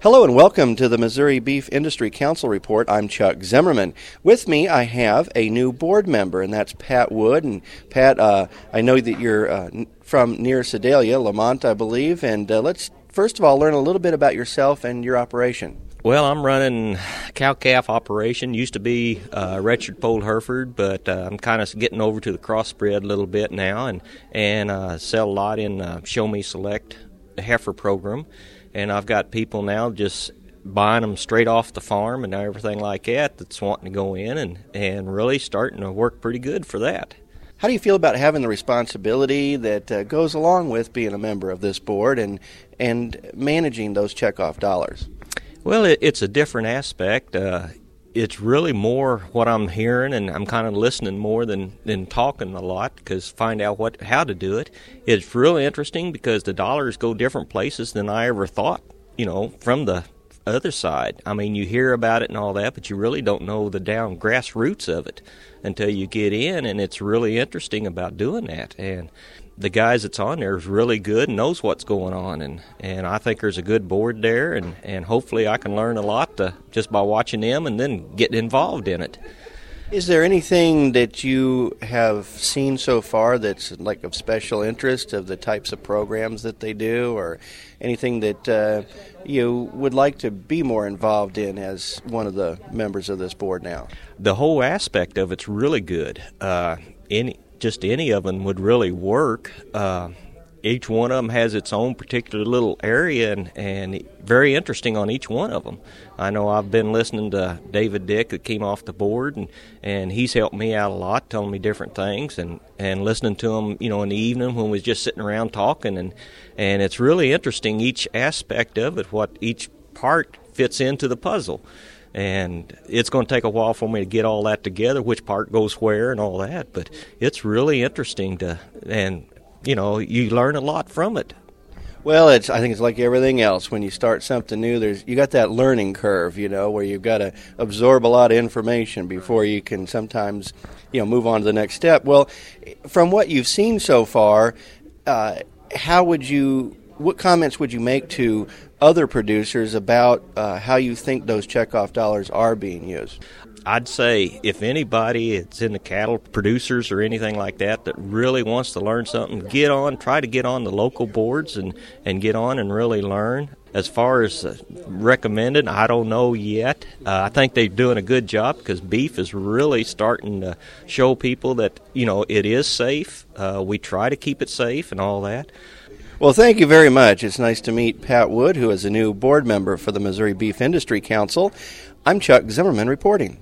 Hello and welcome to the Missouri Beef Industry Council Report. I'm Chuck Zimmerman. With me, I have a new board member, and that's Pat Wood. And Pat, uh, I know that you're uh, from near Sedalia, La Monte, I believe. And uh, let's first of all learn a little bit about yourself and your operation. Well, I'm running cow calf operation. Used to be uh, Richard Polled Hereford, but uh, I'm kind of getting over to the crossbred a little bit now, and and uh, sell a lot in uh, Show Me Select heifer program and I've got people now just buying them straight off the farm and everything like that that's wanting to go in and, and really starting to work pretty good for that. How do you feel about having the responsibility that uh, goes along with being a member of this board and and managing those checkoff dollars? Well, it, it's a different aspect. Uh, it's really more what I'm hearing, and I'm kind of listening more than, than talking a lot because find out what how to do it. It's really interesting because the dollars go different places than I ever thought. You know, from the other side. I mean, you hear about it and all that, but you really don't know the down grassroots of it until you get in, and it's really interesting about doing that. And the guys that's on there is really good and knows what's going on, and, and I think there's a good board there, and, and hopefully I can learn a lot to, just by watching them and then getting involved in it. Is there anything that you have seen so far that's like of special interest of the types of programs that they do, or anything that uh, you would like to be more involved in as one of the members of this board now? The whole aspect of it's really good. Uh, any just any of them would really work. Uh, each one of them has its own particular little area and, and very interesting on each one of them. I know I've been listening to David Dick that came off the board and, and he's helped me out a lot, telling me different things and, and listening to him, you know, in the evening when we was just sitting around talking and, and it's really interesting each aspect of it, what each part fits into the puzzle and it's going to take a while for me to get all that together, which part goes where and all that. But it's really interesting to, and you know, you learn a lot from it. Well, it's I think it's like everything else. When you start something new, there's you got that learning curve, you know, where you've got to absorb a lot of information before you can sometimes, you know, move on to the next step. Well, from what you've seen so far, uh, how would you? What comments would you make to other producers about uh, how you think those checkoff dollars are being used? I'd say if anybody it's in the cattle producers or anything like that that really wants to learn something, get on, try to get on the local boards and, and get on and really learn. As far as uh, recommended, I don't know yet. Uh, I think they're doing a good job because beef is really starting to show people that you know it is safe. Uh, we try to keep it safe and all that. Well, thank you very much. It's nice to meet Pat Wood, who is a new board member for the Missouri Beef Industry Council. I'm Chuck Zimmerman reporting.